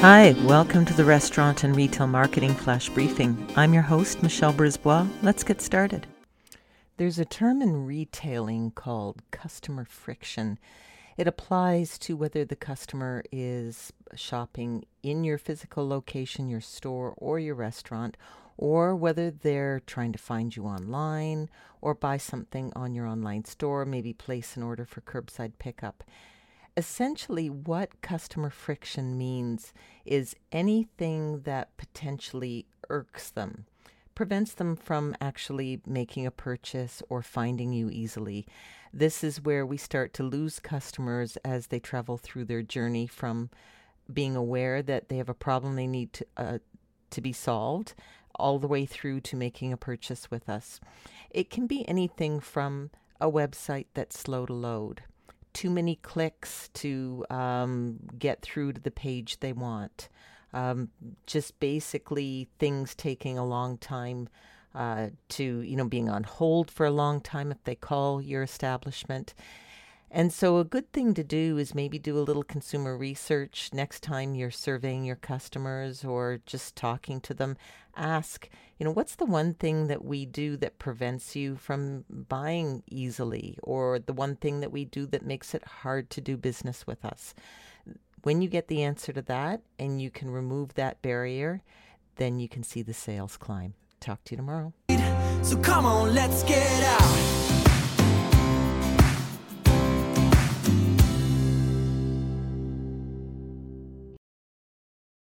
Hi, welcome to the Restaurant and Retail Marketing Flash Briefing. I'm your host, Michelle Brisbois. Let's get started. There's a term in retailing called customer friction. It applies to whether the customer is shopping in your physical location, your store, or your restaurant, or whether they're trying to find you online or buy something on your online store, maybe place an order for curbside pickup. Essentially, what customer friction means is anything that potentially irks them, prevents them from actually making a purchase or finding you easily. This is where we start to lose customers as they travel through their journey from being aware that they have a problem they need to, uh, to be solved all the way through to making a purchase with us. It can be anything from a website that's slow to load too many clicks to um, get through to the page they want. Um, just basically things taking a long time uh, to, you know, being on hold for a long time if they call your establishment. And so, a good thing to do is maybe do a little consumer research next time you're surveying your customers or just talking to them. Ask, you know, what's the one thing that we do that prevents you from buying easily, or the one thing that we do that makes it hard to do business with us? When you get the answer to that and you can remove that barrier, then you can see the sales climb. Talk to you tomorrow. So come on, let's get out.